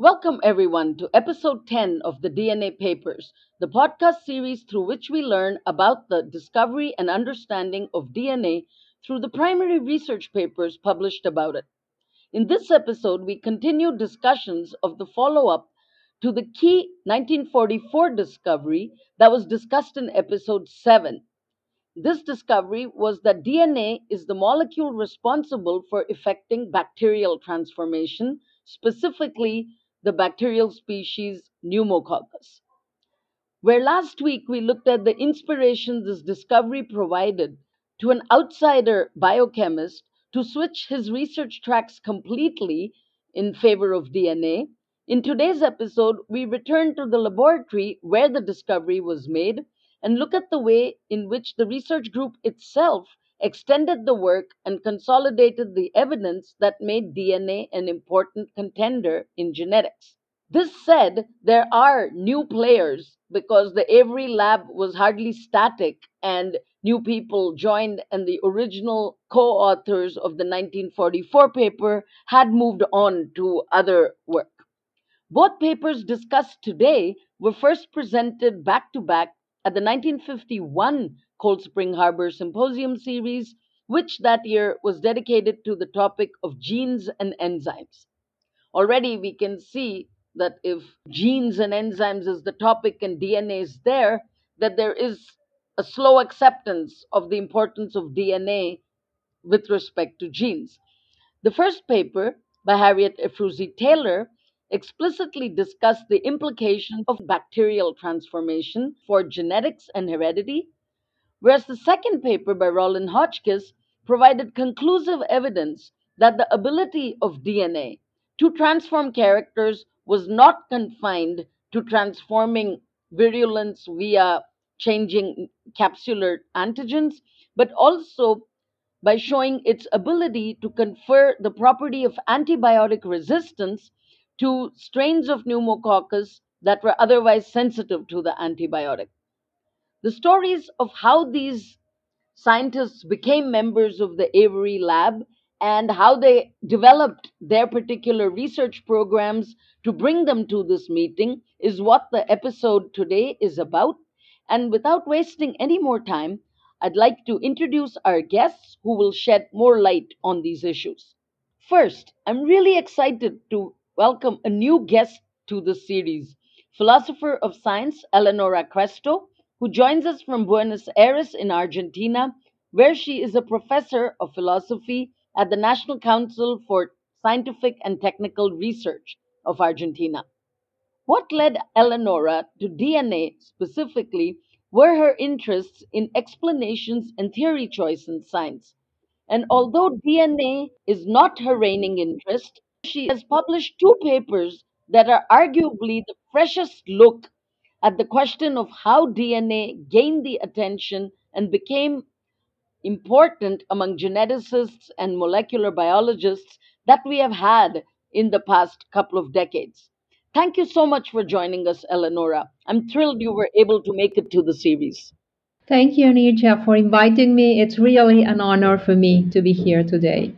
Welcome, everyone, to episode 10 of the DNA Papers, the podcast series through which we learn about the discovery and understanding of DNA through the primary research papers published about it. In this episode, we continue discussions of the follow up to the key 1944 discovery that was discussed in episode 7. This discovery was that DNA is the molecule responsible for effecting bacterial transformation, specifically the bacterial species Pneumococcus. Where last week we looked at the inspiration this discovery provided to an outsider biochemist to switch his research tracks completely in favor of DNA, in today's episode we return to the laboratory where the discovery was made and look at the way in which the research group itself extended the work and consolidated the evidence that made DNA an important contender in genetics. This said, there are new players because the Avery lab was hardly static and new people joined, and the original co authors of the 1944 paper had moved on to other work. Both papers discussed today were first presented back to back at the 1951 Cold Spring Harbor Symposium series, which that year was dedicated to the topic of genes and enzymes. Already we can see that if genes and enzymes is the topic and DNA is there, that there is a slow acceptance of the importance of DNA with respect to genes. The first paper by Harriet Ephrussi Taylor explicitly discussed the implications of bacterial transformation for genetics and heredity whereas the second paper by Rollin Hotchkiss provided conclusive evidence that the ability of DNA to transform characters was not confined to transforming virulence via changing capsular antigens, but also by showing its ability to confer the property of antibiotic resistance to strains of pneumococcus that were otherwise sensitive to the antibiotic. The stories of how these scientists became members of the Avery lab and how they developed their particular research programs to bring them to this meeting is what the episode today is about. And without wasting any more time, I'd like to introduce our guests who will shed more light on these issues. First, I'm really excited to welcome a new guest to the series, philosopher of science Eleonora Cresto, who joins us from Buenos Aires in Argentina, where she is a professor of philosophy at the National Council for Scientific and Technical Research of Argentina. What led Eleonora to DNA specifically were her interests in explanations and theory choice in science. And although DNA is not her reigning interest, she has published two papers that are arguably the freshest look at the question of how DNA gained the attention and became important among geneticists and molecular biologists that we have had in the past couple of decades. Thank you so much for joining us, Eleonora. I'm thrilled you were able to make it to the series. Thank you, Nirja, for inviting me. It's really an honor for me to be here today.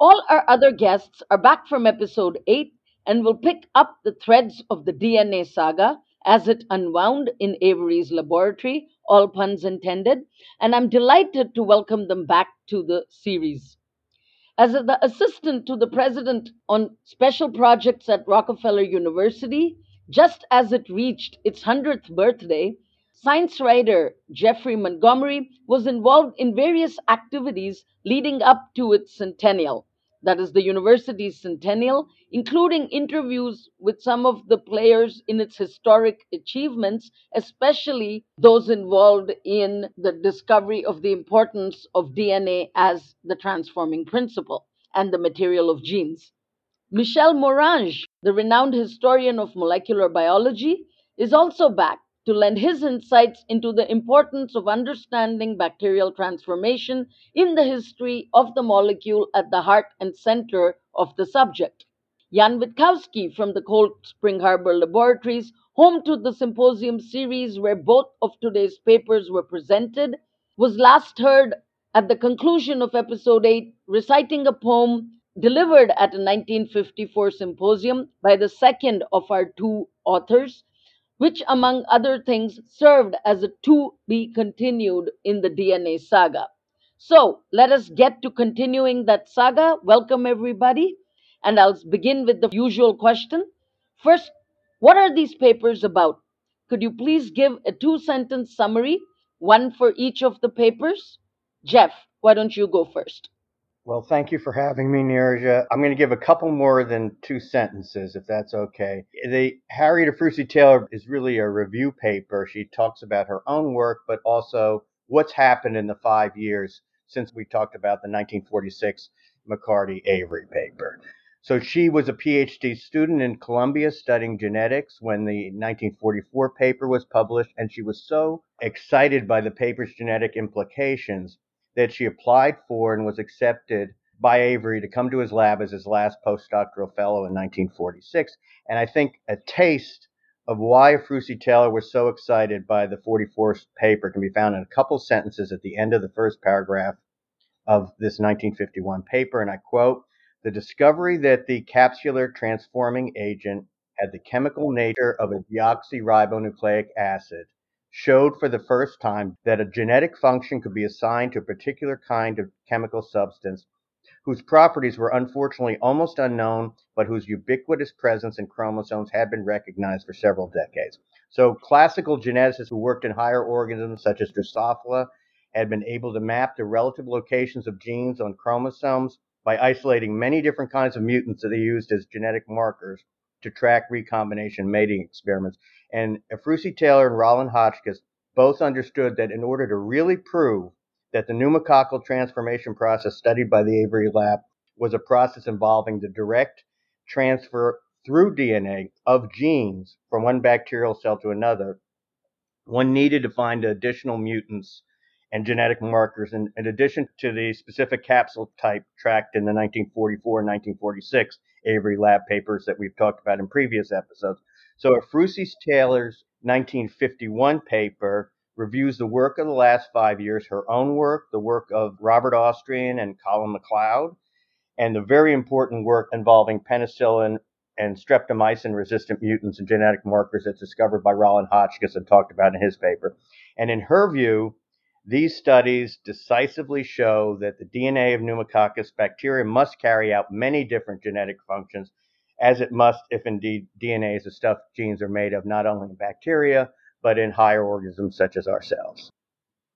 All our other guests are back from episode 8 and will pick up the threads of the DNA saga as it unwound in Avery's laboratory, all puns intended, and I'm delighted to welcome them back to the series. As the assistant to the president on special projects at Rockefeller University, just as it reached its 100th birthday, science writer Geoffrey Montgomery was involved in various activities leading up to its centennial that is the university's centennial, including interviews with some of the players in its historic achievements, especially those involved in the discovery of the importance of DNA as the transforming principle and the material of genes. Michel Morange, the renowned historian of molecular biology, is also back to lend his insights into the importance of understanding bacterial transformation in the history of the molecule at the heart and center of the subject. Jan Witkowski from the Cold Spring Harbor Laboratories, home to the symposium series where both of today's papers were presented, was last heard at the conclusion of episode 8 reciting a poem delivered at a 1954 symposium by the second of our two authors, which, among other things, served as a to be continued in the DNA saga. So let us get to continuing that saga. Welcome, everybody. And I'll begin with the usual question. First, what are these papers about? Could you please give a two sentence summary, one for each of the papers? Jeff, why don't you go first? Well, thank you for having me, Nirja. I'm going to give a couple more than two sentences, if that's okay. The Harriet Ephrussi Taylor is really a review paper. She talks about her own work, but also what's happened in the five years since we talked about the 1946 McCarty Avery paper. So she was a PhD student in Columbia studying genetics when the 1944 paper was published, and she was so excited by the paper's genetic implications that she applied for and was accepted by Avery to come to his lab as his last postdoctoral fellow in 1946. And I think a taste of why Ephrussi Taylor was so excited by the 44th paper can be found in a couple sentences at the end of the first paragraph of this 1951 paper. And I quote, the discovery that the capsular transforming agent had the chemical nature of a deoxyribonucleic acid showed for the first time that a genetic function could be assigned to a particular kind of chemical substance whose properties were unfortunately almost unknown, but whose ubiquitous presence in chromosomes had been recognized for several decades. So, classical geneticists who worked in higher organisms such as Drosophila had been able to map the relative locations of genes on chromosomes by isolating many different kinds of mutants that they used as genetic markers to track recombination mating experiments. And Ephrussi Taylor and Rollin Hotchkiss both understood that in order to really prove that the pneumococcal transformation process studied by the Avery lab was a process involving the direct transfer through DNA of genes from one bacterial cell to another, one needed to find additional mutants and genetic markers in, in addition to the specific capsule type tracked in the 1944 and 1946 Avery lab papers that we've talked about in previous episodes. So Ephrussi Taylor's 1951 paper reviews the work of the last five years, her own work, the work of Robert Austrian and Colin MacLeod, and the very important work involving penicillin and streptomycin resistant mutants and genetic markers that's discovered by Rollin Hotchkiss and talked about in his paper. And in her view, these studies decisively show that the DNA of pneumococcus bacteria must carry out many different genetic functions as it must if indeed DNA is the stuff genes are made of, not only in bacteria, but in higher organisms such as ourselves.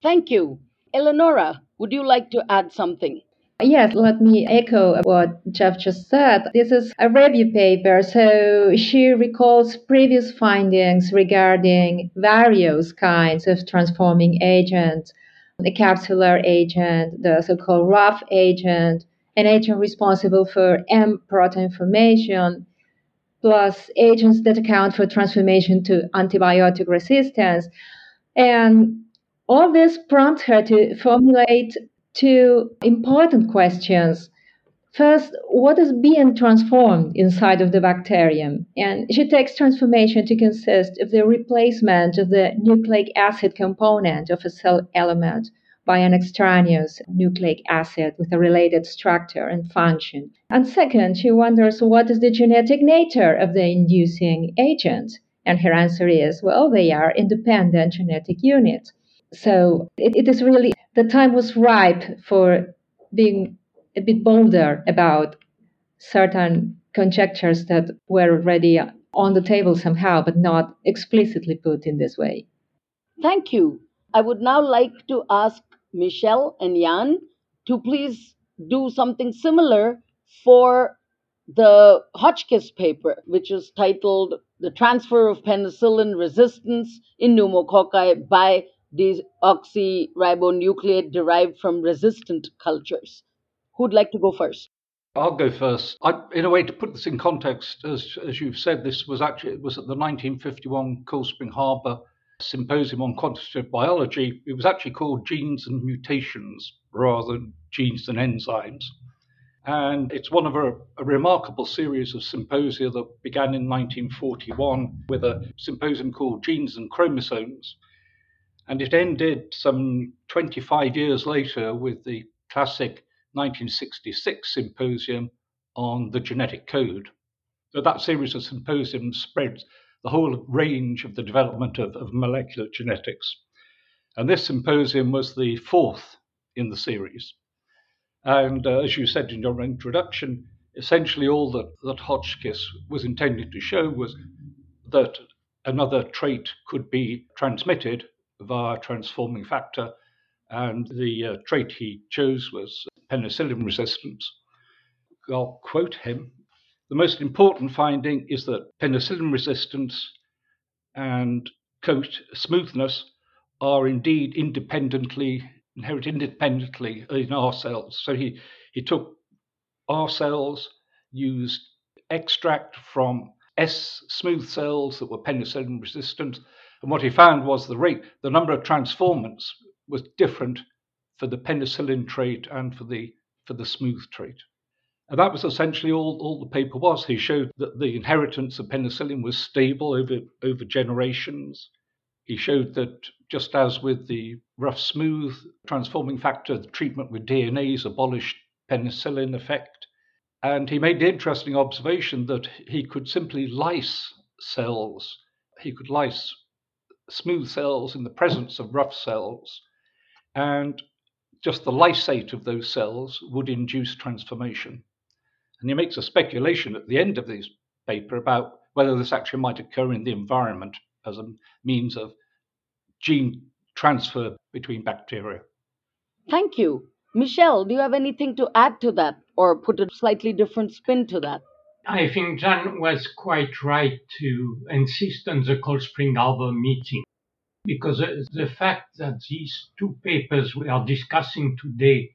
Thank you. Eleonora, would you like to add something? Yes, let me echo what Jeff just said. This is a review paper, so she recalls previous findings regarding various kinds of transforming agents the capsular agent, the so called RUF agent, an agent responsible for M protein formation, plus agents that account for transformation to antibiotic resistance. And all this prompts her to formulate two important questions. First, what is being transformed inside of the bacterium? And she takes transformation to consist of the replacement of the nucleic acid component of a cell element by an extraneous nucleic acid with a related structure and function. And second, she wonders what is the genetic nature of the inducing agent? And her answer is, well, they are independent genetic units. So it, it is really, the time was ripe for being a bit bolder about certain conjectures that were already on the table somehow, but not explicitly put in this way. Thank you. I would now like to ask Michel and Jan to please do something similar for the Hotchkiss paper, which is titled The Transfer of Penicillin Resistance in Pneumococci by Deoxyribonucleate Derived from Resistant Cultures. Who'd like to go first? I'll go first. I, in a way, to put this in context, as, as you've said, this was actually it was at the 1951 Cold Spring Harbor symposium on quantitative biology, it was actually called Genes and Mutations rather than Genes and Enzymes. And it's one of a, a, remarkable series of symposia that began in 1941 with a symposium called Genes and Chromosomes. And it ended some 25 years later with the classic 1966 symposium on the genetic code. So that series of symposiums spread the whole range of the development of, of molecular genetics. And this symposium was the fourth in the series. And uh, as you said in your introduction, essentially all that, that Hotchkiss was intending to show was that another trait could be transmitted via transforming factor, and the uh, trait he chose was penicillin resistance. I'll quote him. The most important finding is that penicillin resistance and coat smoothness are indeed independently inherit independently in our cells. So he, he took our cells, used extract from S smooth cells that were penicillin resistant, and what he found was the rate, the number of transformants was different for the penicillin trait and for the for the smooth trait. And that was essentially all, all the paper was. He showed that the inheritance of penicillin was stable over, over generations. He showed that just as with the rough smooth transforming factor, the treatment with DNase abolished penicillin effect. And he made the interesting observation that he could simply lyse cells. He could lyse smooth cells in the presence of rough cells. And just the lysate of those cells would induce transformation. And he makes a speculation at the end of this paper about whether this actually might occur in the environment as a means of gene transfer between bacteria. Thank you. Michel, do you have anything to add to that or put a slightly different spin to that? I think Jan was quite right to insist on the Cold Spring Harbor meeting because uh, the fact that these two papers we are discussing today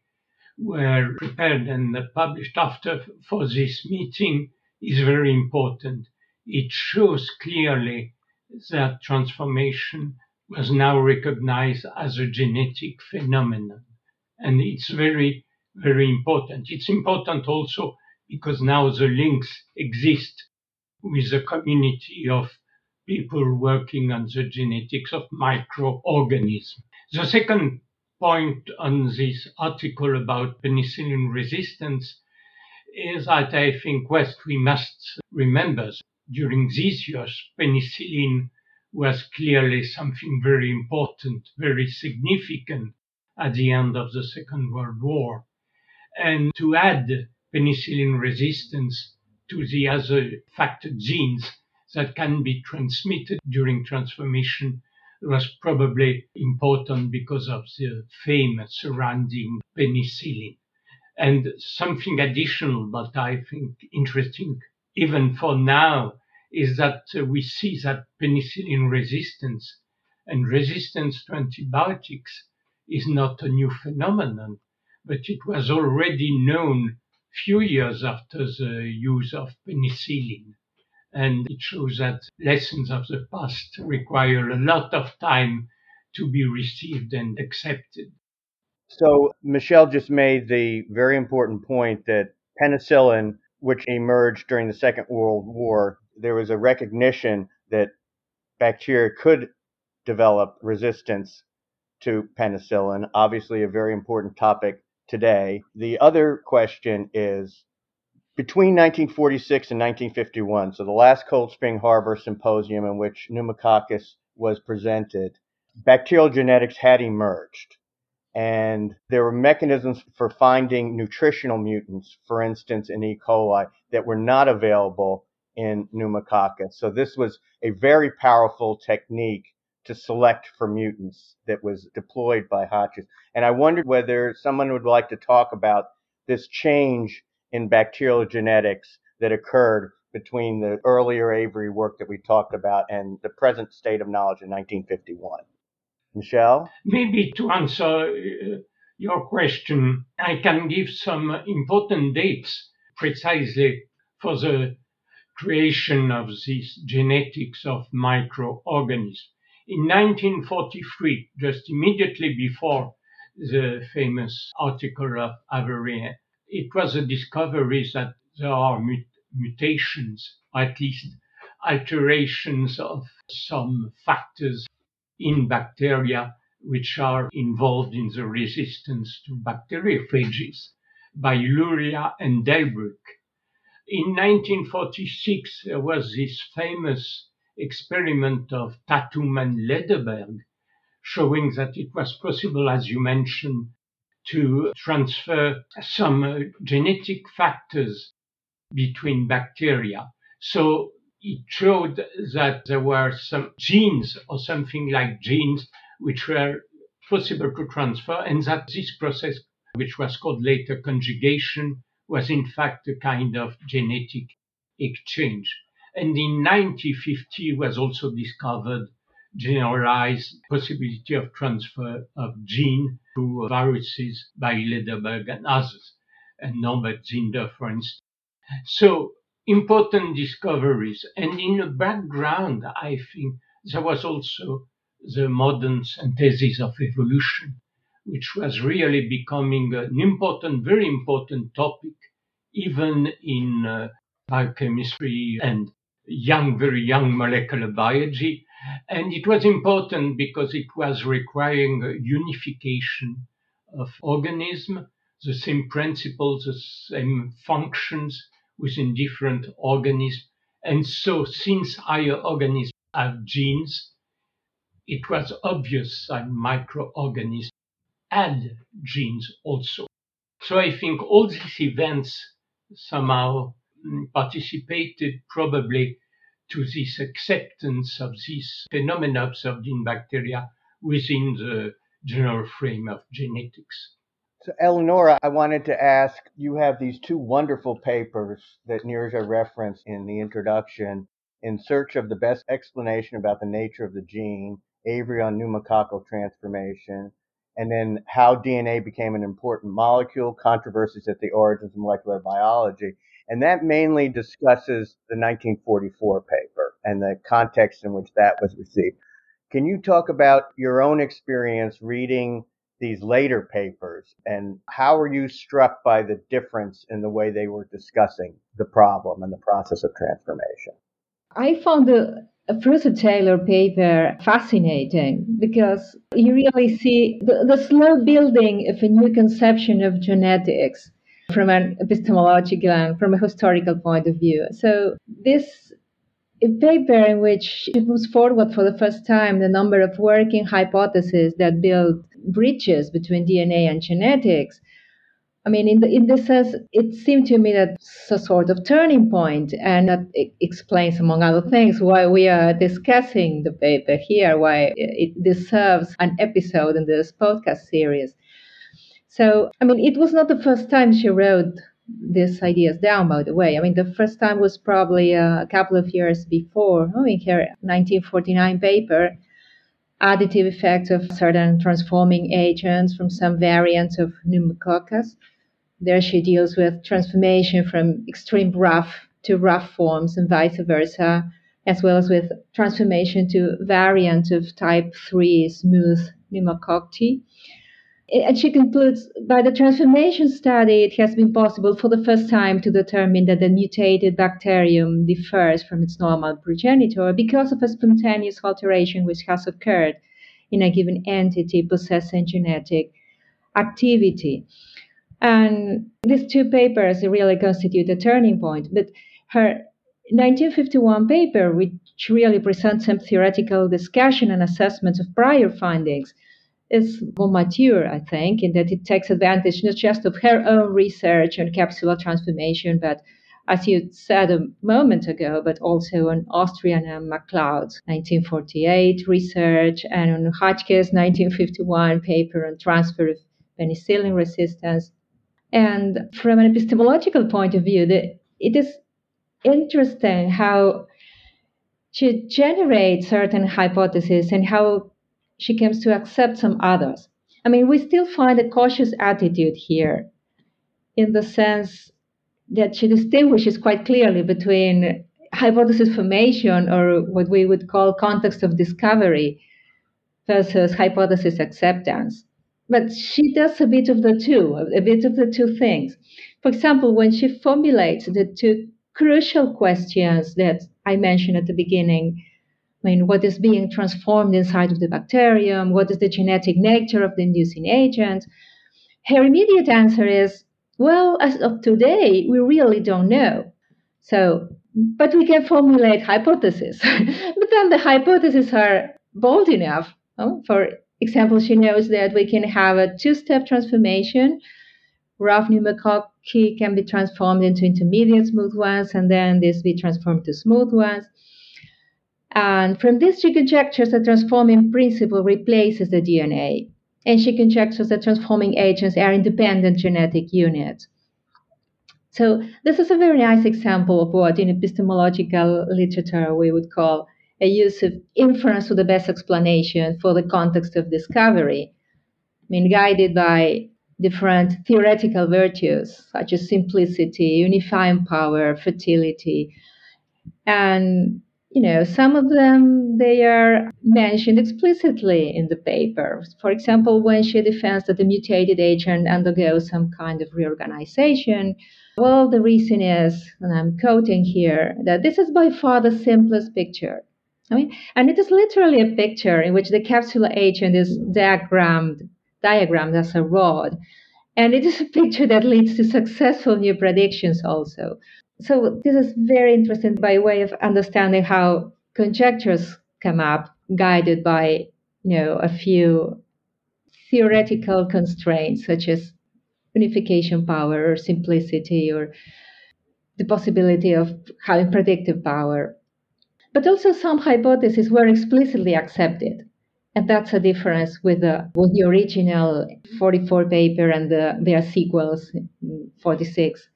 were prepared and published after for this meeting is very important. It shows clearly that transformation was now recognized as a genetic phenomenon. And it's very, very important. It's important also because now the links exist with the community of people working on the genetics of microorganisms. The second point on this article about penicillin resistance is that I think West we must remember during these years penicillin was clearly something very important, very significant at the end of the Second World War. And to add penicillin resistance to the other factor genes that can be transmitted during transformation was probably important because of the fame surrounding penicillin. And something additional, but I think interesting even for now, is that we see that penicillin resistance and resistance to antibiotics is not a new phenomenon, but it was already known few years after the use of penicillin. And it shows that lessons of the past require a lot of time to be received and accepted. So, Michel just made the very important point that penicillin, which emerged during the Second World War, there was a recognition that bacteria could develop resistance to penicillin, obviously, a very important topic today. The other question is between 1946 and 1951, so the last Cold Spring Harbor symposium in which pneumococcus was presented, bacterial genetics had emerged. And there were mechanisms for finding nutritional mutants, for instance, in E. coli, that were not available in pneumococcus. So this was a very powerful technique to select for mutants that was deployed by Hotchkiss. And I wondered whether someone would like to talk about this change in bacterial genetics that occurred between the earlier Avery work that we talked about and the present state of knowledge in 1951. Michel? Maybe to answer uh, your question, I can give some important dates precisely for the creation of these genetics of microorganisms. In 1943, just immediately before the famous article of Avery, it was a discovery that there are mut- mutations, at least alterations of some factors in bacteria which are involved in the resistance to bacteriophages by Luria and Delbrück In 1946, there was this famous experiment of Tatum and Lederberg showing that it was possible, as you mentioned, to transfer some uh, genetic factors between bacteria. So it showed that there were some genes or something like genes which were possible to transfer and that this process, which was called later conjugation, was in fact a kind of genetic exchange. And in 1950 was also discovered generalized possibility of transfer of gene to viruses by Lederberg and others, and Norbert Zinder, for instance. So important discoveries. And in the background, I think there was also the modern synthesis of evolution, which was really becoming an important, very important topic, even in uh, biochemistry and young, very young molecular biology. And it was important because it was requiring a unification of organism, the same principles, the same functions, within different organisms. And so, since higher organisms have genes, it was obvious that microorganisms had genes also. So I think all these events somehow Um, participated probably to this acceptance of this phenomena observed in bacteria within the general frame of genetics. So, Eleonora, I wanted to ask you have these two wonderful papers that Nirja referenced in the introduction in search of the best explanation about the nature of the gene, Avery on pneumococcal transformation, and then how DNA became an important molecule, controversies at the origins of molecular biology. And that mainly discusses the 1944 paper and the context in which that was received. Can you talk about your own experience reading these later papers and how were you struck by the difference in the way they were discussing the problem and the process of transformation? I found the Ephrussi Taylor paper fascinating because you really see the, the slow building of a new conception of genetics from an epistemological and from a historical point of view. So this a paper in which it moves forward for the first time the number of working hypotheses that build bridges between DNA and genetics. I mean, in, the, in this sense, it seemed to me that it's a sort of turning point, and that explains, among other things, why we are discussing the paper here, why it deserves an episode in this podcast series. So, I mean, it was not the first time she wrote these ideas down, by the way. I mean, the first time was probably a couple of years before, oh, in her 1949 paper, additive effects of certain transforming agents from some variants of pneumococcus. There she deals with transformation from extreme rough to rough forms and vice versa, as well as with transformation to variants of type 3 smooth pneumococci. And she concludes by the transformation study, it has been possible for the first time to determine that the mutated bacterium differs from its normal progenitor because of a spontaneous alteration which has occurred in a given entity possessing genetic activity. And these two papers really constitute a turning point. But her 1951 paper, which really presents some theoretical discussion and assessment of prior findings, is more mature, I think, in that it takes advantage not just of her own research on capsular transformation, but as you said a moment ago, but also on Austrian uh, and MacLeod's 1948 research and on Hotchkiss' 1951 paper on transfer of penicillin resistance. And from an epistemological point of view, the, it is interesting how she generates certain hypotheses and how she comes to accept some others. I mean, we still find a cautious attitude here in the sense that she distinguishes quite clearly between hypothesis formation or what we would call context of discovery versus hypothesis acceptance. But she does a bit of the two, a bit of the two things. For example, when she formulates the two crucial questions that I mentioned at the beginning Mean, what is being transformed inside of the bacterium? What is the genetic nature of the inducing agent? Her immediate answer is, well, as of today, we really don't know. So, but we can formulate hypotheses. but then the hypotheses are bold enough. Oh, for example, she knows that we can have a two-step transformation. Rough pneumococci can be transformed into intermediate smooth ones, and then this be transformed to smooth ones. And from this, she conjectures that transforming principle replaces the DNA. And she conjectures that transforming agents are independent genetic units. So this is a very nice example of what in epistemological literature we would call a use of inference to the best explanation for the context of discovery. I mean, guided by different theoretical virtues such as simplicity, unifying power, fertility. And you know, some of them they are mentioned explicitly in the paper. For example, when she defends that the mutated agent undergoes some kind of reorganization, well, the reason is, and I'm quoting here, that this is by far the simplest picture. I mean, and it is literally a picture in which the capsule agent is diagrammed, diagrammed as a rod. And it is a picture that leads to successful new predictions also so this is very interesting by way of understanding how conjectures come up guided by you know a few theoretical constraints such as unification power or simplicity or the possibility of having predictive power. But also some hypotheses were explicitly accepted and that's a difference with the, with the original 44 paper and the, their sequels 46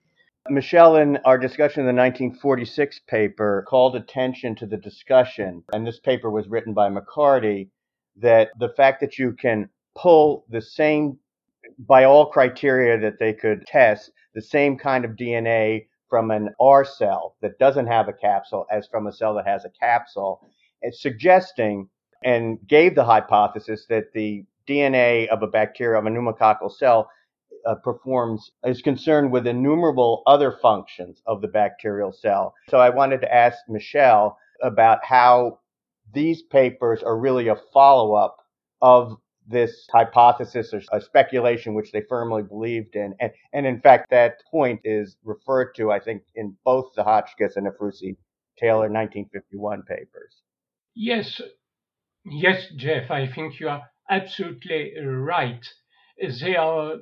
Michel, in our discussion of the 1946 paper, called attention to the discussion, and this paper was written by McCarty, that the fact that you can pull the same, by all criteria that they could test, the same kind of DNA from an R cell that doesn't have a capsule as from a cell that has a capsule, it's suggesting and gave the hypothesis that the DNA of a bacteria, of a pneumococcal cell, uh, performs is concerned with innumerable other functions of the bacterial cell. So I wanted to ask Michel about how these papers are really a follow up of this hypothesis or a speculation which they firmly believed in. And, and in fact, that point is referred to, I think, in both the Hotchkiss and the Ephrussi Taylor 1951 papers. Yes, yes, Jeff, I think you are absolutely right they are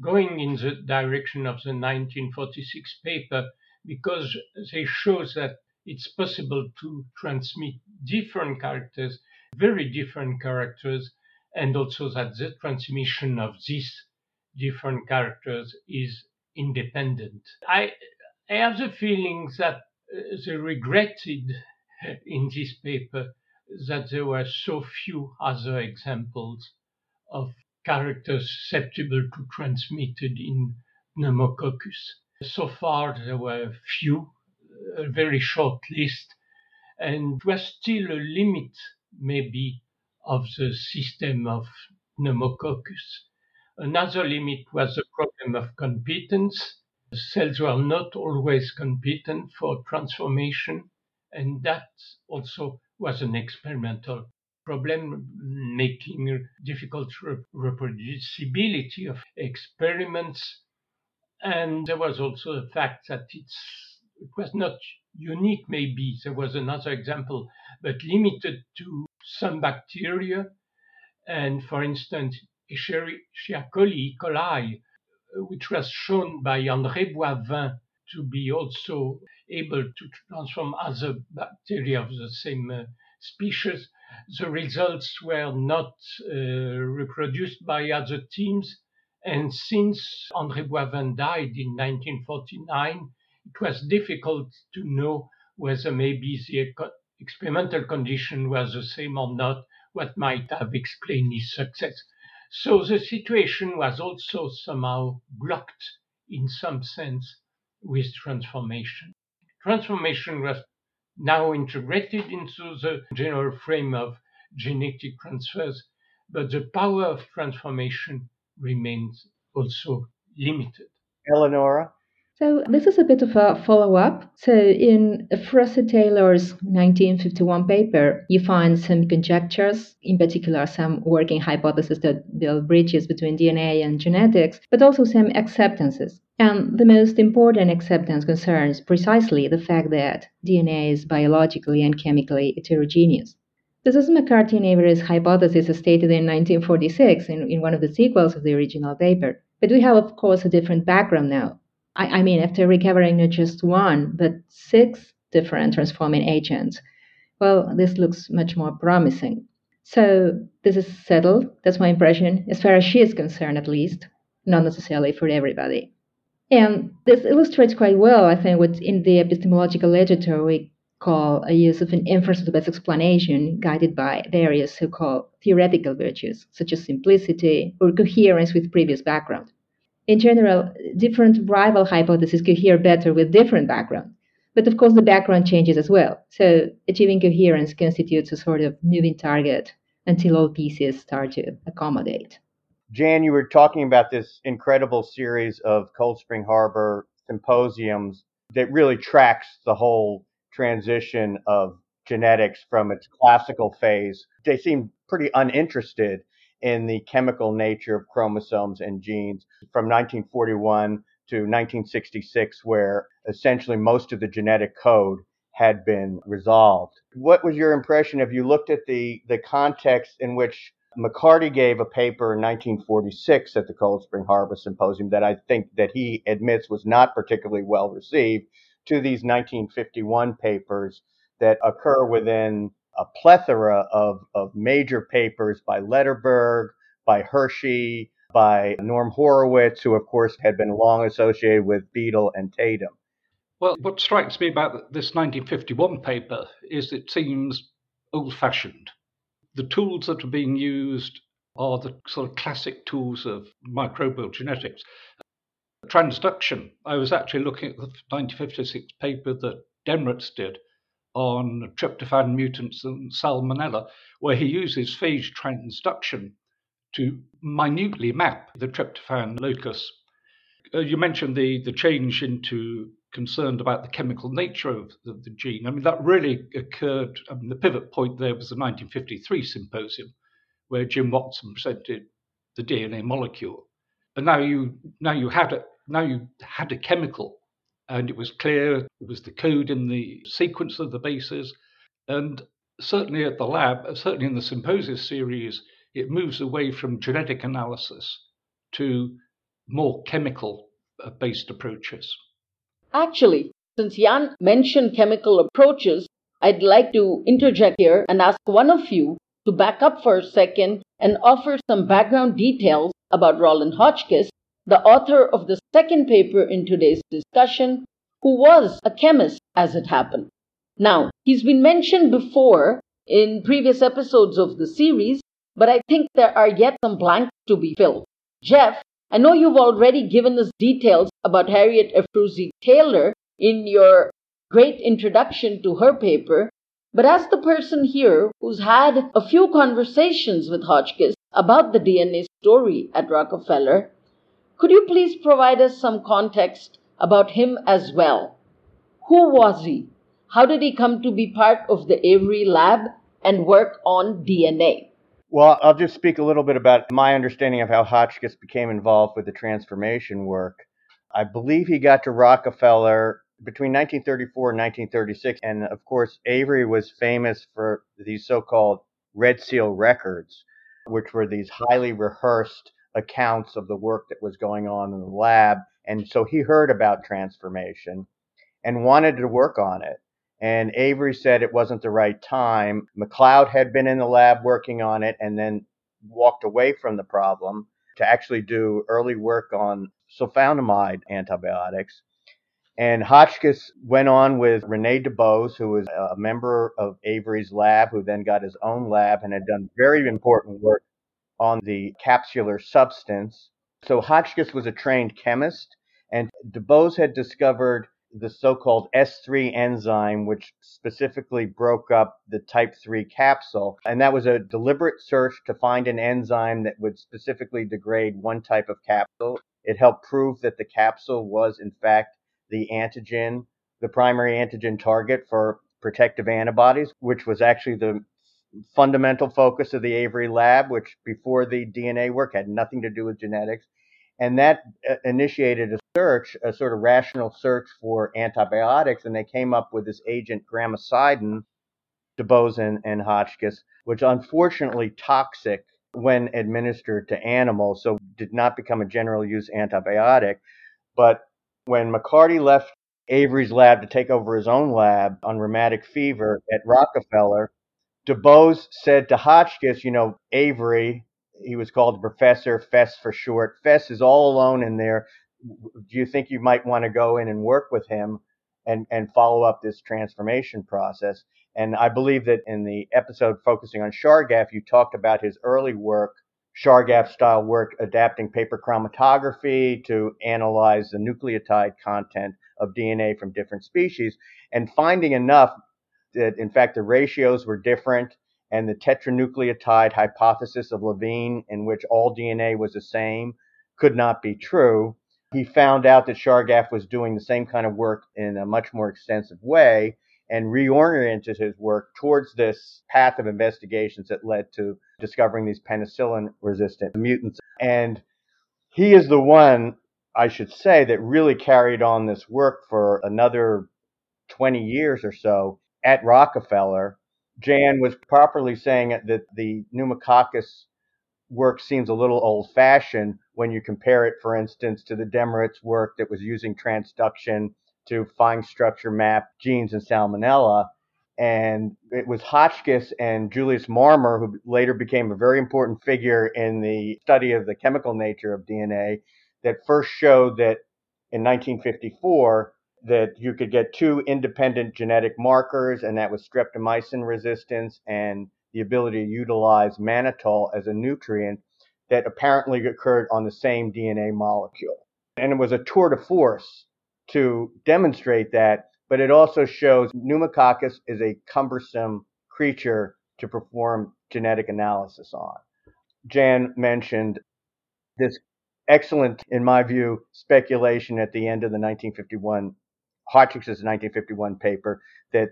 going in the direction of the 1946 paper because they show that it's possible to transmit different characters, very different characters, and also that the transmission of these different characters is independent. I, I have the feeling that uh, they regretted in this paper that there were so few other examples of characters susceptible to transmitted in pneumococcus. So far, there were few, a very short list, and was still a limit, maybe, of the system of pneumococcus. Another limit was the problem of competence. Cells were not always competent for transformation, and that also was an experimental problem making difficult reproducibility of experiments. And there was also the fact that it's, it was not unique, maybe. There was another example, but limited to some bacteria. And for instance, Escherichia coli, coli, which was shown by André Boivin to be also able to transform other bacteria of the same uh, species, the results were not uh, reproduced by other teams. And since André Boivin died in 1949, it was difficult to know whether maybe the experimental condition was the same or not, what might have explained his success. So the situation was also somehow blocked in some sense with transformation. Transformation was now integrated into the general frame of genetic transfers, but the power of transformation remains also limited. Eleonora? So this is a bit of a follow-up. So in Ephrussi Taylor's 1951 paper, you find some conjectures, in particular some working hypotheses that build bridges between DNA and genetics, but also some acceptances. And the most important acceptance concerns precisely the fact that DNA is biologically and chemically heterogeneous. This is McCarty and Avery's hypothesis stated in 1946 in, in one of the sequels of the original paper. But we have, of course, a different background now. I, I mean, after recovering not just one, but six different transforming agents, well, this looks much more promising. So this is settled. That's my impression, as far as she is concerned, at least, not necessarily for everybody. And this illustrates quite well, I think, what in the epistemological literature we call a use of an inference of the best explanation guided by various so called theoretical virtues, such as simplicity or coherence with previous background in general, different rival hypotheses cohere better with different background. But of course, the background changes as well. So achieving coherence constitutes a sort of moving target until all pieces start to accommodate. Jan, you were talking about this incredible series of Cold Spring Harbor symposiums that really tracks the whole transition of genetics from its classical phase. They seem pretty uninterested in the chemical nature of chromosomes and genes from 1941 to 1966, where essentially most of the genetic code had been resolved. What was your impression if you looked at the, the context in which McCarty gave a paper in 1946 at the Cold Spring Harbor Symposium that I think that he admits was not particularly well received to these 1951 papers that occur within a plethora of, of major papers by Lederberg, by Hershey, by Norm Horowitz, who of course had been long associated with Beadle and Tatum. Well, what strikes me about this 1951 paper is it seems old fashioned. The tools that are being used are the sort of classic tools of microbial genetics. Transduction. I was actually looking at the 1956 paper that Demerec did, on tryptophan mutants and salmonella, where he uses phage transduction to minutely map the tryptophan locus. Uh, you mentioned the, the change into concerned about the chemical nature of the, the, gene. I mean, that really occurred. I mean, the pivot point there was the 1953 symposium, where Jim Watson presented the DNA molecule, and now you now you had a now you had a chemical and it was clear it was the code in the sequence of the bases. And certainly at the lab, certainly in the Symposia series, it moves away from genetic analysis to more chemical uh, based approaches. Actually, since Jan mentioned chemical approaches, I'd like to interject here and ask one of you to back up for a second and offer some background details about Rollin Hotchkiss the author of the second paper in today's discussion, who was a chemist as it happened. Now, he's been mentioned before in previous episodes of the series, but I think there are yet some blanks to be filled. Jeff, I know you've already given us details about Harriet Ephrussi Taylor in your great introduction to her paper, but as the person here who's had a few conversations with Hotchkiss about the DNA story at Rockefeller, could you please provide us some context about him as well? Who was he? How did he come to be part of the Avery lab and work on DNA? Well, I'll just speak a little bit about my understanding of how Hotchkiss became involved with the transformation work. I believe he got to Rockefeller between 1934 and 1936. And of course, Avery was famous for these so called Red Seal records, which were these highly rehearsed accounts of the work that was going on in the lab. And so he heard about transformation and wanted to work on it. And Avery said it wasn't the right time. MacLeod had been in the lab working on it and then walked away from the problem to actually do early work on sulfonamide antibiotics. And Hotchkiss went on with Rene Dubos, who was a member of Avery's lab, who then got his own lab and had done very important work on the capsular substance. So Hotchkiss was a trained chemist, and Dubos had discovered the so-called S3 enzyme, which specifically broke up the type 3 capsule. And that was a deliberate search to find an enzyme that would specifically degrade one type of capsule. It helped prove that the capsule was, in fact, the antigen, the primary antigen target for protective antibodies, which was actually the fundamental focus of the Avery lab, which before the DNA work had nothing to do with genetics. And that uh, initiated a search, a sort of rational search for antibiotics, and they came up with this agent gramicidin, Dubos and, and Hotchkiss, which unfortunately toxic when administered to animals, so did not become a general use antibiotic. But when McCarty left Avery's lab to take over his own lab on rheumatic fever at Rockefeller, Dubos said to Hotchkiss, you know, Avery, he was called Professor Fess for short. Fess is all alone in there. Do you think you might want to go in and work with him and, and follow up this transformation process? And I believe that in the episode focusing on Chargaff, you talked about his early work, Chargaff style work, adapting paper chromatography to analyze the nucleotide content of DNA from different species and finding enough that, in fact, the ratios were different and the tetranucleotide hypothesis of Levene, in which all DNA was the same, could not be true. He found out that Chargaff was doing the same kind of work in a much more extensive way and reoriented his work towards this path of investigations that led to discovering these penicillin resistant mutants. And he is the one, I should say, that really carried on this work for another 20 years or so at Rockefeller. Jan was properly saying that the pneumococcus work seems a little old fashioned when you compare it, for instance, to the Demerec's work that was using transduction to fine structure map genes in salmonella. And it was Hotchkiss and Julius Marmur, who later became a very important figure in the study of the chemical nature of DNA, that first showed that in 1954 that you could get two independent genetic markers, and that was streptomycin resistance and the ability to utilize mannitol as a nutrient that apparently occurred on the same DNA molecule. And it was a tour de force to demonstrate that, but it also shows pneumococcus is a cumbersome creature to perform genetic analysis on. Jan mentioned this excellent, in my view, speculation at the end of the 1951 Hotchkiss' 1951 paper that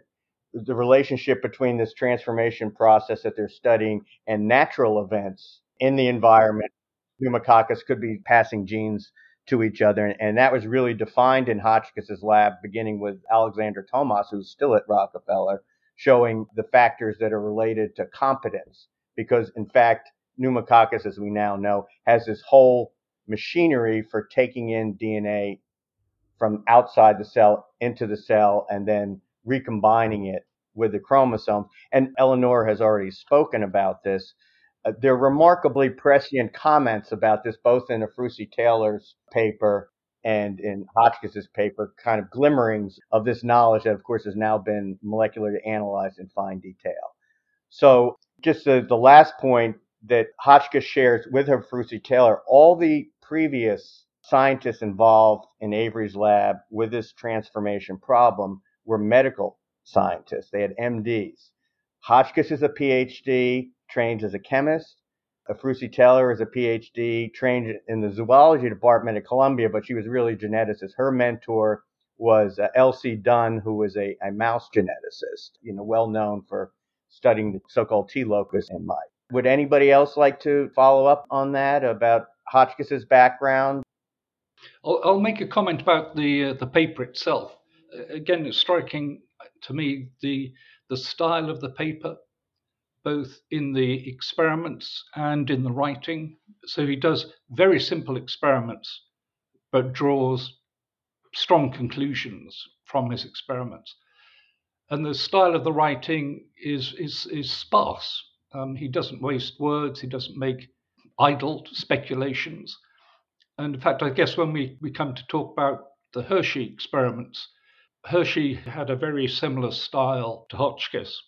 the relationship between this transformation process that they're studying and natural events in the environment, pneumococcus could be passing genes to each other. And that was really defined in Hotchkiss's lab, beginning with Alexander Tomasz, who's still at Rockefeller, showing the factors that are related to competence. Because in fact, pneumococcus, as we now know, has this whole machinery for taking in DNA from outside the cell into the cell and then recombining it with the chromosome. And Eleanor has already spoken about this. Uh, there are remarkably prescient comments about this, both in Ephrussi Taylor's paper and in Hotchkiss's paper, kind of glimmerings of this knowledge that, of course, has now been molecularly analyzed in fine detail. So, just the, the last point that Hotchkiss shares with Ephrussi Taylor, all the previous scientists involved in Avery's lab with this transformation problem were medical scientists. They had MDs. Hotchkiss is a PhD, trained as a chemist. Ephrussi Taylor is a PhD, trained in the zoology department at Columbia, but she was really a geneticist. Her mentor was uh, L.C. Dunn, who was a, a mouse geneticist, you know, well known for studying the so-called T locus in mice. Would anybody else like to follow up on that about Hotchkiss's background? I'll, I'll make a comment about the uh, the paper itself. Again, it's striking to me the the style of the paper both in the experiments and in the writing. So he does very simple experiments, but draws strong conclusions from his experiments. And the style of the writing is, is, is sparse. Um, he doesn't waste words, he doesn't make idle speculations. And in fact, I guess when we, we come to talk about the Hershey experiments, Hershey had a very similar style to Hotchkiss.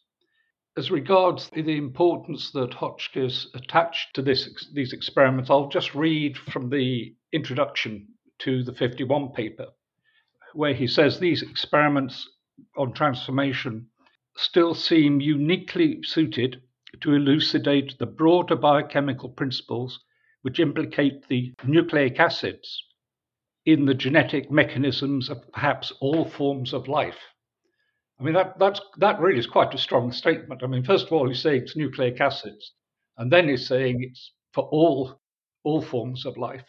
As regards the importance that Hotchkiss attached to this, these experiments, I'll just read from the introduction to the 51 paper, where he says these experiments on transformation still seem uniquely suited to elucidate the broader biochemical principles which implicate the nucleic acids in the genetic mechanisms of perhaps all forms of life. I mean, that, that's, that really is quite a strong statement. I mean, first of all, he's saying it's nucleic acids, and then he's saying it's for all, all forms of life.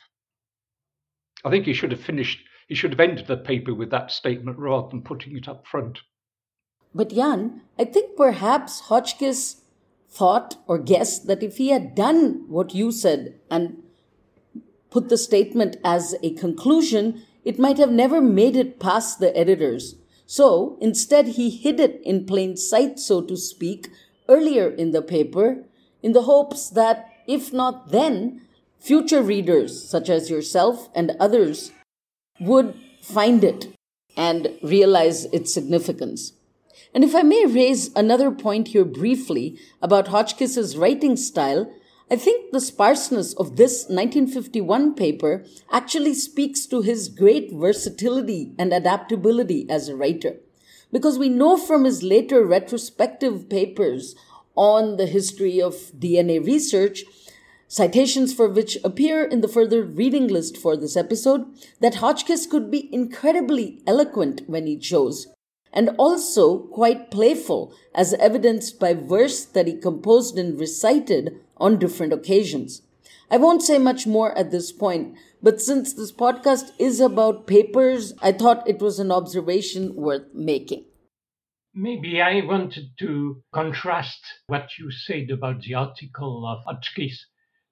I think he should have finished, he should have ended the paper with that statement rather than putting it up front. But Jan, I think perhaps Hotchkiss thought or guessed that if he had done what you said and put the statement as a conclusion, it might have never made it past the editors. So instead, he hid it in plain sight, so to speak, earlier in the paper, in the hopes that, if not then, future readers, such as yourself and others, would find it and realize its significance. And if I may raise another point here briefly about Hotchkiss's writing style, I think the sparseness of this 1951 paper actually speaks to his great versatility and adaptability as a writer. Because we know from his later retrospective papers on the history of DNA research, citations for which appear in the further reading list for this episode, that Hotchkiss could be incredibly eloquent when he chose, and also quite playful, as evidenced by verse that he composed and recited on different occasions. I won't say much more at this point, but since this podcast is about papers, I thought it was an observation worth making. Maybe I wanted to contrast what you said about the article of Hotchkiss,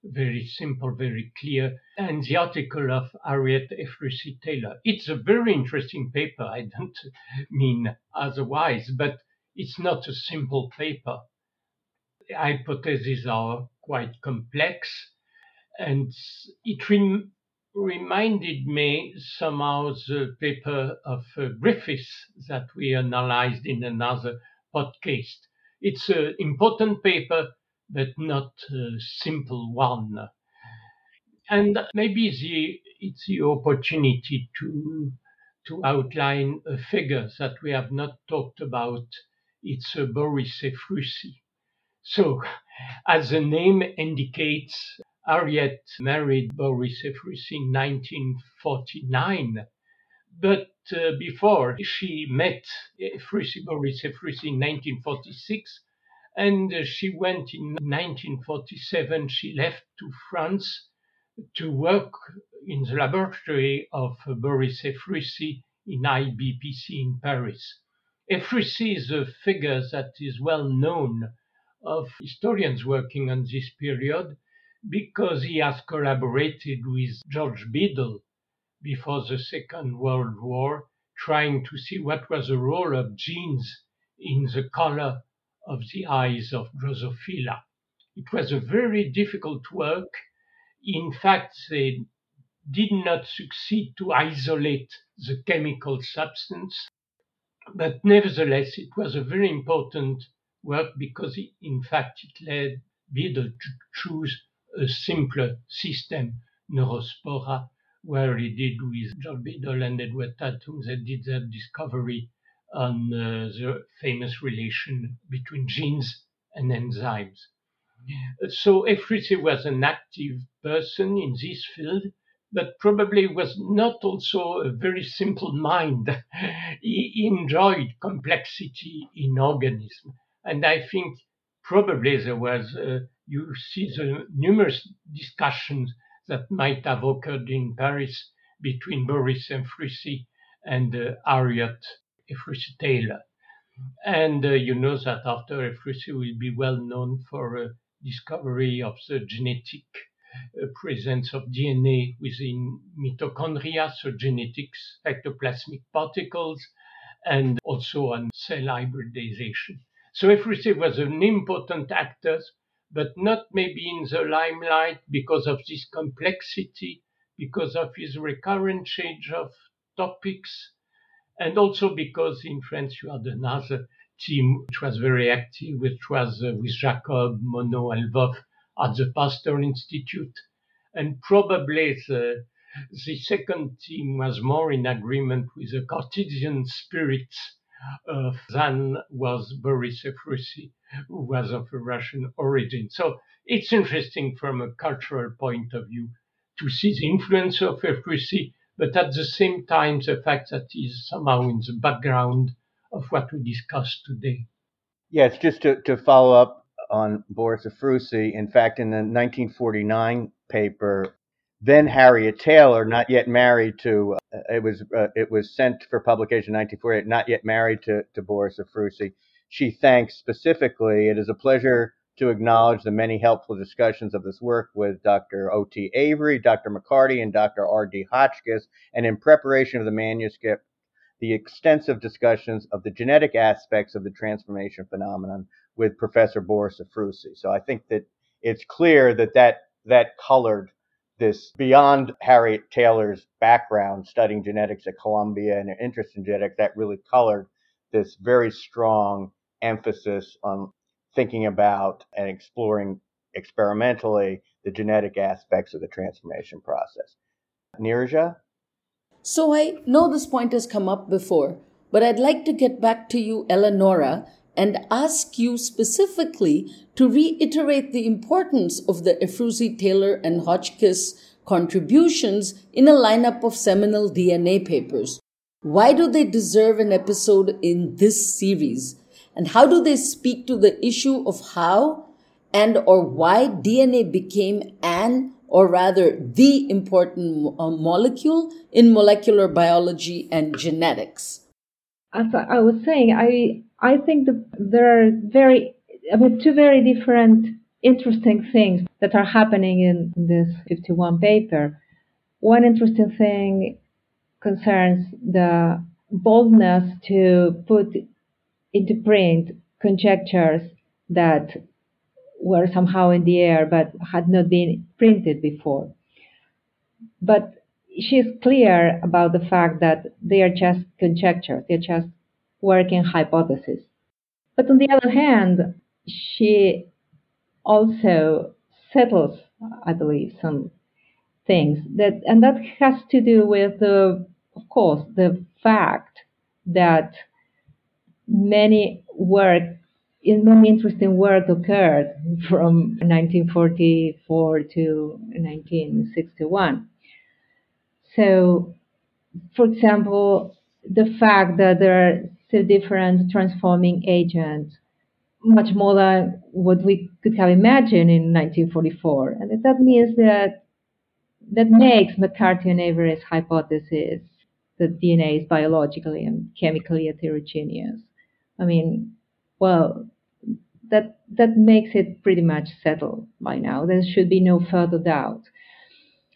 very simple, very clear, and the article of Harriet Ephrussi Taylor. It's a very interesting paper. I don't mean otherwise, but it's not a simple paper. The hypotheses are quite complex, and it rem- reminded me somehow the paper of uh, Griffiths that we analyzed in another podcast. It's an important paper, but not a simple one. And maybe the, it's the opportunity to to outline a figure that we have not talked about. It's uh, Boris Ephrussi. So, as the name indicates, Harriet married Boris Ephrussi in 1949. But uh, before she met Ephrussi, Boris Ephrussi in 1946, and uh, she went in 1947, she left to France to work in the laboratory of Boris Ephrussi in IBPC in Paris. Ephrussi is a figure that is well known of historians working on this period because he has collaborated with George Beadle before the Second World War, trying to see what was the role of genes in the color of the eyes of Drosophila. It was a very difficult work. In fact, they did not succeed to isolate the chemical substance, but nevertheless, it was a very important work because, it, in fact, it led Beadle to choose a simpler system, Neurospora, where he did with George Beadle and Edward Tatum, they did their discovery on the famous relation between genes and enzymes. So Ephrussi was an active person in this field, but probably was not also a very simple mind. he enjoyed complexity in organism. And I think probably there was, uh, you see the numerous discussions that might have occurred in Paris between Boris Ephrussi and uh, Harriet Ephrussi Taylor. And uh, you know that after Ephrussi will be well known for uh, discovery of the genetic uh, presence of DNA within mitochondria, so genetics, ectoplasmic particles, and also on cell hybridization. So Ephrussi was an important actor, but not maybe in the limelight because of this complexity, because of his recurrent change of topics, and also because in France you had another team which was very active, which was uh, with Jacob, Monod, and Wolf at the Pasteur Institute. And probably the, the second team was more in agreement with the Cartesian spirit uh, than was Boris Ephrussi, who was of a Russian origin. So it's interesting from a cultural point of view to see the influence of Ephrussi, but at the same time, the fact that is somehow in the background of what we discussed today. Yes, just to, to follow up on Boris Ephrussi, in fact, in the 1949 paper, then Harriet Taylor, not yet married to, uh, it was uh, it was sent for publication in 1948, not yet married to, to Boris Ephrussi. She thanks specifically, it is a pleasure to acknowledge the many helpful discussions of this work with Dr. O.T. Avery, Dr. McCarty, and Dr. R.D. Hotchkiss, and in preparation of the manuscript, the extensive discussions of the genetic aspects of the transformation phenomenon with Professor Boris Ephrussi. So I think that it's clear that that, that colored this beyond Harriet Taylor's background studying genetics at Columbia and her interest in genetics, that really colored this very strong emphasis on thinking about and exploring experimentally the genetic aspects of the transformation process. Neeraja? So I know this point has come up before, but I'd like to get back to you, Eleonora, and ask you specifically to reiterate the importance of the Ephrussi, Taylor, and Hotchkiss contributions in a lineup of seminal DNA papers. Why do they deserve an episode in this series? And how do they speak to the issue of how and or why DNA became an or rather the important uh, molecule in molecular biology and genetics? As I was saying, I I think there are very I mean two very different interesting things that are happening in this 51 paper. One interesting thing concerns the boldness to put into print conjectures that were somehow in the air but had not been printed before. But she is clear about the fact that they are just conjectures, they're just working hypotheses. But on the other hand, she also settles, I believe, some things that, and that has to do with the, of course, the fact that many work in many interesting work occurred from 1944 to 1961. So, for example, the fact that there are so different transforming agents, much more than what we could have imagined in 1944, and that means that that makes McCarty and Avery's hypothesis that DNA is biologically and chemically heterogeneous I mean, well, that that makes it pretty much settled by now. There should be no further doubt.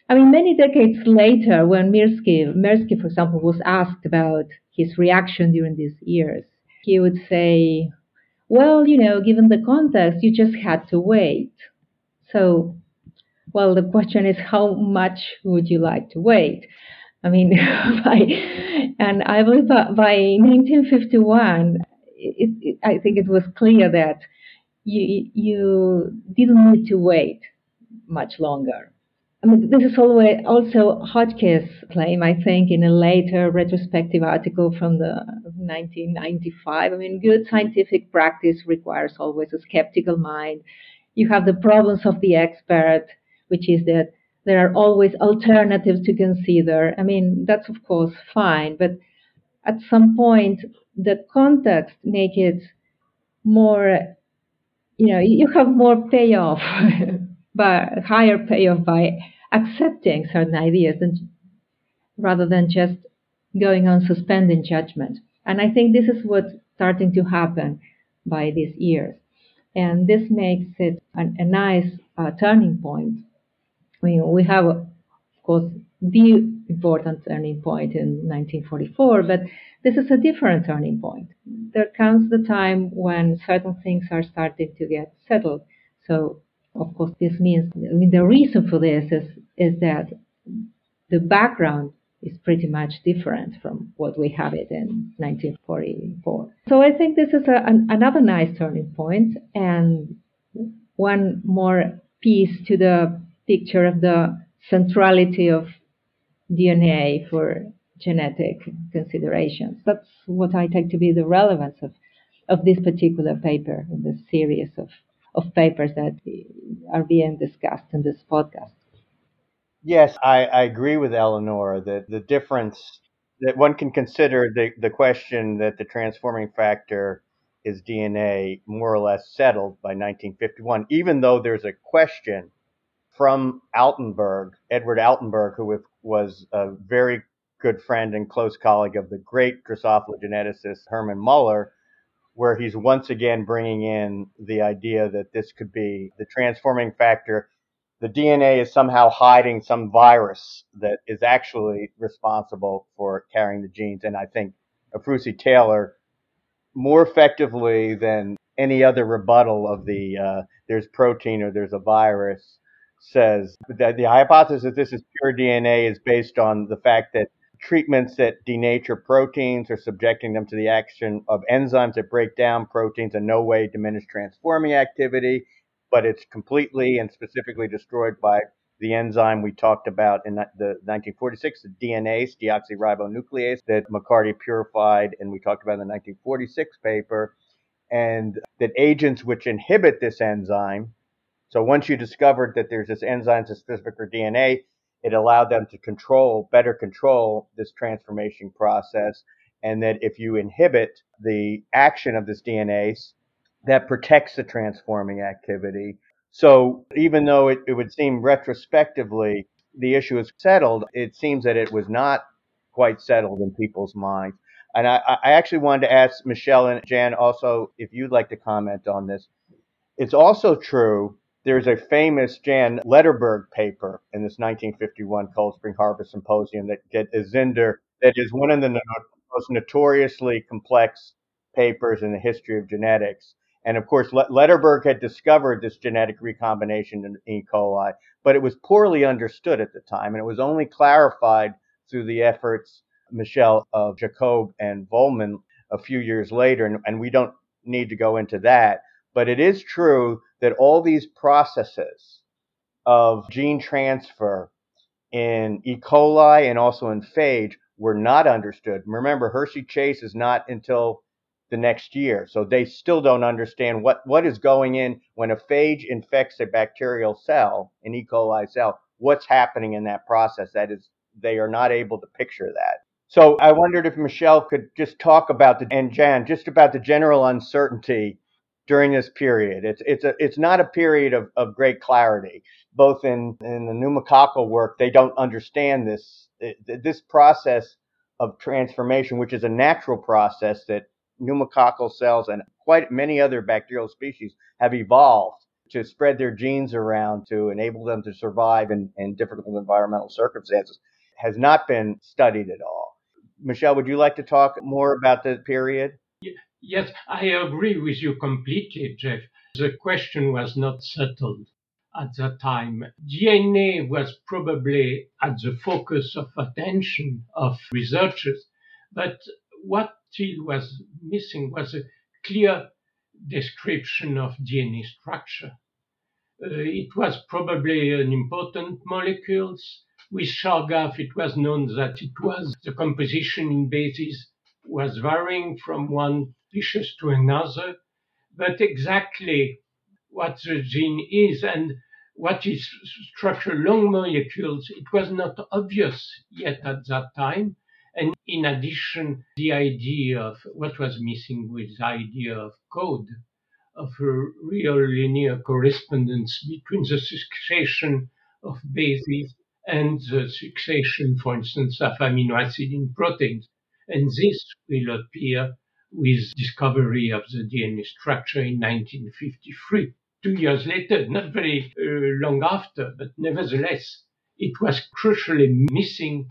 I mean, many decades later, when Mirsky, Mirsky, for example, was asked about his reaction during these years, he would say, "Well, you know, given the context, you just had to wait." So, well, the question is, how much would you like to wait? I mean, by, and I believe by 1951, it, it, I think it was clear that you you didn't need to wait much longer. I mean, this is always also Hotchkiss' claim, I think, in a later retrospective article from the 1995. I mean, good scientific practice requires always a skeptical mind. You have the problems of the expert, which is that there are always alternatives to consider. I mean, that's of course fine, but at some point, the context make it more, you know, you have more payoff, but higher payoff by accepting certain ideas rather than just going on suspending judgment. And I think this is what's starting to happen by these years. And this makes it an, a nice uh, turning point. I mean, we have, of course, the important turning point in 1944, but this is a different turning point. There comes the time when certain things are starting to get settled. So, of course, this means, I mean, the reason for this is, is that the background is pretty much different from what we have it in 1944. So I think this is a, an, another nice turning point and one more piece to the picture of the centrality of DNA for genetic considerations. That's what I take to be the relevance of, of this particular paper in this series of, of papers that are being discussed in this podcast. Yes, I, I agree with Eleanor that the difference that one can consider the, the question that the transforming factor is DNA more or less settled by 1951, even though there's a question from Altenberg, Edward Altenberg, who was a very good friend and close colleague of the great Drosophila geneticist Hermann Muller, where he's once again bringing in the idea that this could be the transforming factor. The DNA is somehow hiding some virus that is actually responsible for carrying the genes. And I think Ephrussi Taylor, more effectively than any other rebuttal of the uh, there's protein or there's a virus, says that the hypothesis that this is pure DNA is based on the fact that treatments that denature proteins or subjecting them to the action of enzymes that break down proteins in no way diminish transforming activity, but it's completely and specifically destroyed by the enzyme we talked about in the 1946, the DNase, deoxyribonuclease, that McCarty purified and we talked about in the 1946 paper, and that agents which inhibit this enzyme. So once you discovered that there's this enzyme specific for DNA, it allowed them to control, better control this transformation process. And that if you inhibit the action of this DNase, that protects the transforming activity. So even though it, it would seem retrospectively the issue is settled, it seems that it was not quite settled in people's minds. And I, I actually wanted to ask Michel and Jan also if you'd like to comment on this. It's also true there's a famous Jan Lederberg paper in this 1951 Cold Spring Harbor Symposium that get Zinder that is one of the most notoriously complex papers in the history of genetics. And of course, Lederberg had discovered this genetic recombination in E. coli, but it was poorly understood at the time, and it was only clarified through the efforts, Michel, of Jacob and Wollman a few years later. And, and we don't need to go into that. But it is true that all these processes of gene transfer in E. coli and also in phage were not understood. Remember, Hershey Chase is not until the next year. So they still don't understand what, what is going in when a phage infects a bacterial cell, an E. coli cell, what's happening in that process. That is, they are not able to picture that. So I wondered if Michel could just talk about the, and Jan, just about the general uncertainty during this period. It's it's a it's not a period of, of great clarity. Both in in the pneumococcal work, they don't understand this this process of transformation, which is a natural process that pneumococcal cells and quite many other bacterial species have evolved to spread their genes around to enable them to survive in, in difficult environmental circumstances, has not been studied at all. Michel, would you like to talk more about the period? Yes, I agree with you completely, Jeff. The question was not settled at that time. DNA was probably at the focus of attention of researchers, but what still was missing was a clear description of DNA structure. Uh, it was probably an important molecule. With Chargaff, it was known that it was the composition in bases was varying from one to another, but exactly what the gene is and what is structure long molecules, it was not obvious yet at that time. And in addition, the idea of what was missing was the idea of code, of a real linear correspondence between the succession of bases and the succession, for instance, of amino acid in proteins. And this will appear with discovery of the DNA structure in 1953. Two years later, not very uh, long after, but nevertheless, it was crucially missing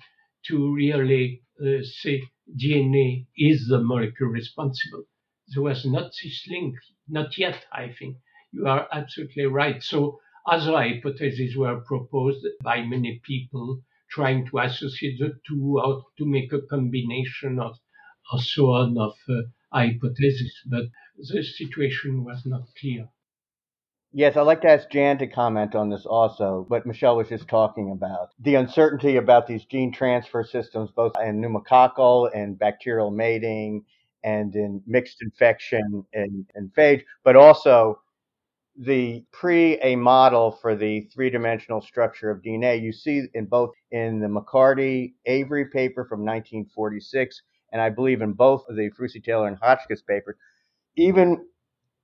to really uh, say DNA is the molecule responsible. There was not this link, not yet, I think. You are absolutely right. So other hypotheses were proposed by many people trying to associate the two or to make a combination of or so on of uh, hypotheses, but the situation was not clear. Yes, I'd like to ask Jan to comment on this also, what Michel was just talking about. The uncertainty about these gene transfer systems, both in pneumococcal and bacterial mating and in mixed infection and, and phage, but also the pre a model for the three dimensional structure of DNA. You see in both in the McCarty Avery paper from 1946, and I believe in both of the Ephrussi Taylor and Hotchkiss papers, even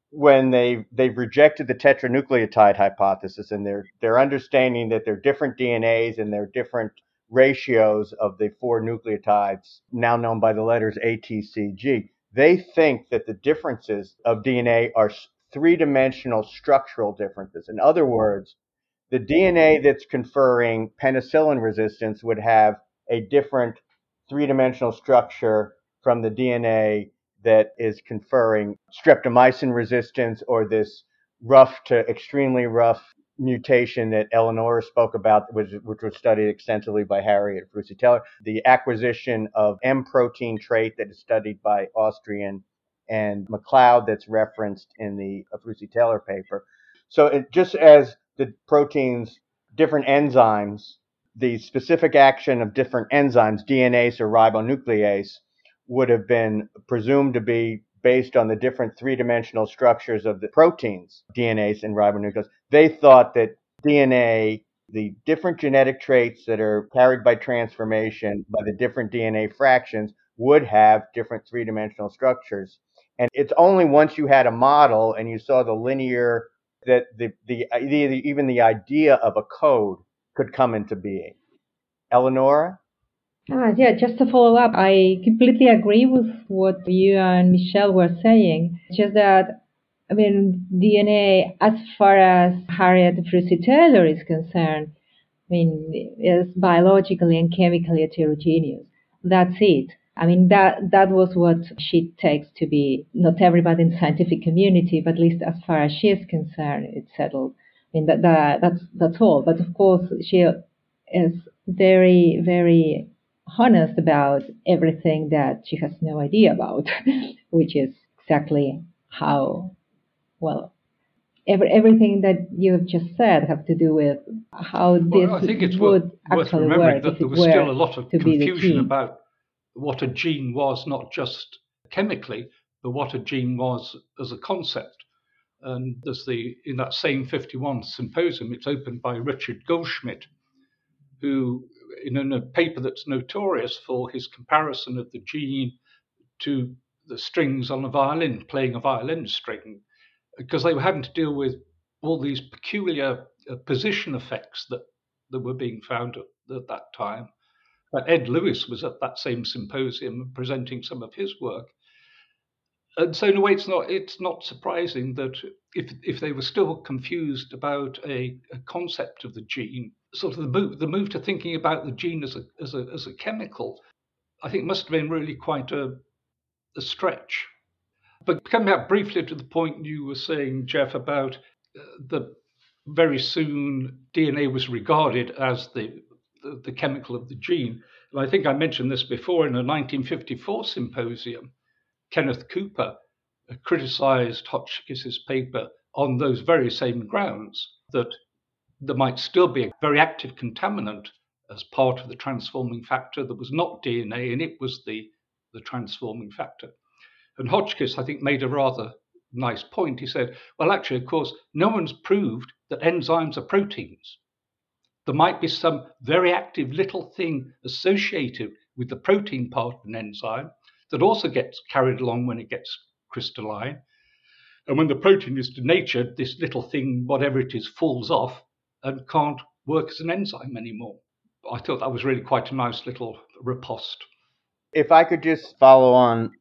when they they've rejected the tetranucleotide hypothesis and they're they're understanding that they're different DNAs and they're different ratios of the four nucleotides now known by the letters ATCG. They think that the differences of DNA are three-dimensional structural differences. In other words, the DNA that's conferring penicillin resistance would have a different three-dimensional structure from the DNA that is conferring streptomycin resistance or this rough to extremely rough mutation that Eleanor spoke about, which, which was studied extensively by Harriet Ephrussi Taylor, the acquisition of M protein trait that is studied by Austrian and MacLeod that's referenced in the uh, Ephrussi Taylor paper. So it, just as the proteins, different enzymes, the specific action of different enzymes, DNase or ribonuclease, would have been presumed to be based on the different three-dimensional structures of the proteins, DNase and ribonuclease. They thought that DNA, the different genetic traits that are carried by transformation by the different DNA fractions, would have different three-dimensional structures. And it's only once you had a model and you saw the linear that the, the, the even the idea of a code could come into being. Eleanor? Ah, yeah, just to follow up, I completely agree with what you and Michelle were saying. Just that, I mean, DNA, as far as Harriet Ephrussi Taylor is concerned, I mean, is biologically and chemically heterogeneous. That's it. I mean, that, that was what she takes to be not everybody in the scientific community, but at least as far as she is concerned, it's settled. I mean, that, that, that's, that's all. But of course, she is very, very honest about everything that she has no idea about, which is exactly how, well, every, everything that you have just said have to do with how this well, I think it's would worth, actually worth remembering work. that there was still a lot of to be the confusion about what a gene was, not just chemically, but what a gene was as a concept. And there's the in that same 51 symposium, it's opened by Richard Goldschmidt, who in a paper that's notorious for his comparison of the gene to the strings on a violin, playing a violin string, because they were having to deal with all these peculiar uh, position effects that, that were being found at, at that time. But Ed Lewis was at that same symposium presenting some of his work. And so in a way, it's not it's not surprising that if if they were still confused about a, a concept of the gene, sort of the move the move to thinking about the gene as a as a as a chemical, I think must have been really quite a a stretch. But coming back briefly to the point you were saying, Jeff, about uh, the very soon DNA was regarded as the, the, the chemical of the gene. And I think I mentioned this before in a 1954 symposium. Kenneth Cooper criticized Hotchkiss's paper on those very same grounds that there might still be a very active contaminant as part of the transforming factor that was not DNA and it was the, the transforming factor. And Hotchkiss, I think, made a rather nice point. He said, well, actually, of course, no one's proved that enzymes are proteins. There might be some very active little thing associated with the protein part of an enzyme that also gets carried along when it gets crystalline. And when the protein is denatured, this little thing, whatever it is, falls off and can't work as an enzyme anymore. I thought that was really quite a nice little riposte. If I could just follow on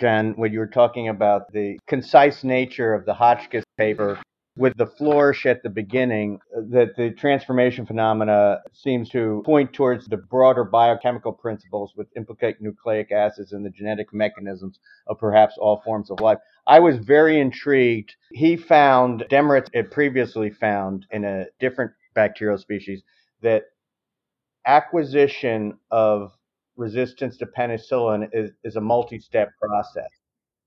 Jan, when you were talking about the concise nature of the Hotchkiss paper with the flourish at the beginning, uh, that the transformation phenomena seems to point towards the broader biochemical principles which implicate nucleic acids and the genetic mechanisms of perhaps all forms of life. I was very intrigued. He found, Demerec had previously found in a different bacterial species, that acquisition of resistance to penicillin is, is a multi-step process.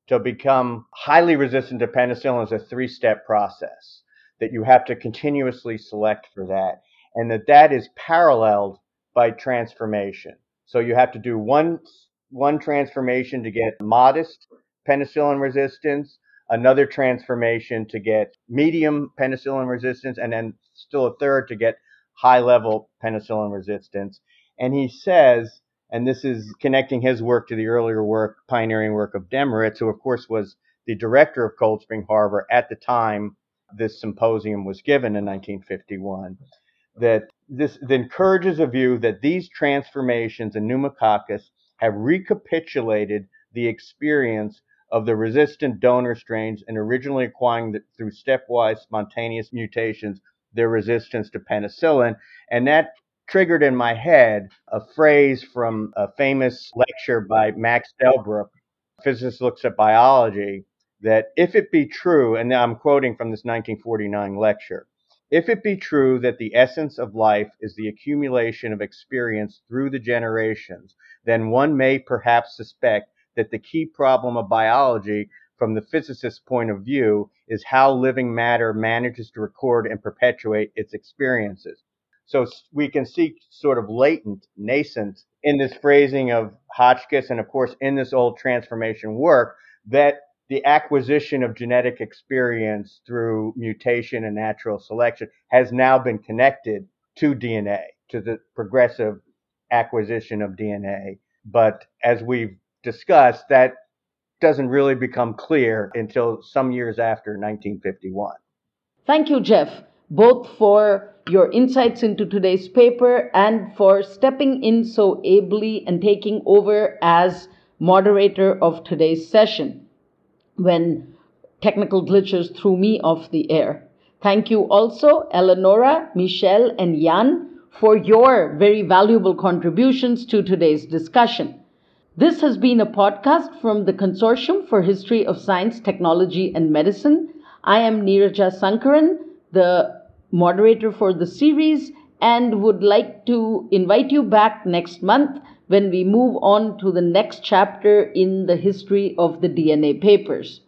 To become highly resistant to penicillin is a three-step process that you have to continuously select for that, and that that is paralleled by transformation. So you have to do one one transformation to get modest penicillin resistance, another transformation to get medium penicillin resistance, and then still a third to get high level penicillin resistance. And he says, and this is connecting his work to the earlier work, pioneering work of Demerec, who of course was the director of Cold Spring Harbor at the time this symposium was given in 1951, that this encourages a view that these transformations in pneumococcus have recapitulated the experience of the resistant donor strains and originally acquiring the, through stepwise spontaneous mutations their resistance to penicillin. And that triggered in my head a phrase from a famous lecture by Max Delbruck, physicist looks at biology, that if it be true, and I'm quoting from this 1949 lecture, if it be true that the essence of life is the accumulation of experience through the generations, then one may perhaps suspect that the key problem of biology from the physicist's point of view is how living matter manages to record and perpetuate its experiences. So we can see sort of latent, nascent in this phrasing of Hotchkiss and of course in this old transformation work that the acquisition of genetic experience through mutation and natural selection has now been connected to DNA, to the progressive acquisition of DNA. But as we've discussed, that doesn't really become clear until some years after 1951. Thank you, Jeff, both for your insights into today's paper and for stepping in so ably and taking over as moderator of today's session when technical glitches threw me off the air. Thank you also, Eleonora, Michel, and Jan, for your very valuable contributions to today's discussion. This has been a podcast from the Consortium for History of Science, Technology, and Medicine. I am Neeraja Sankaran, the moderator for the series, and would like to invite you back next month when we move on to the next chapter in the history of the DNA papers.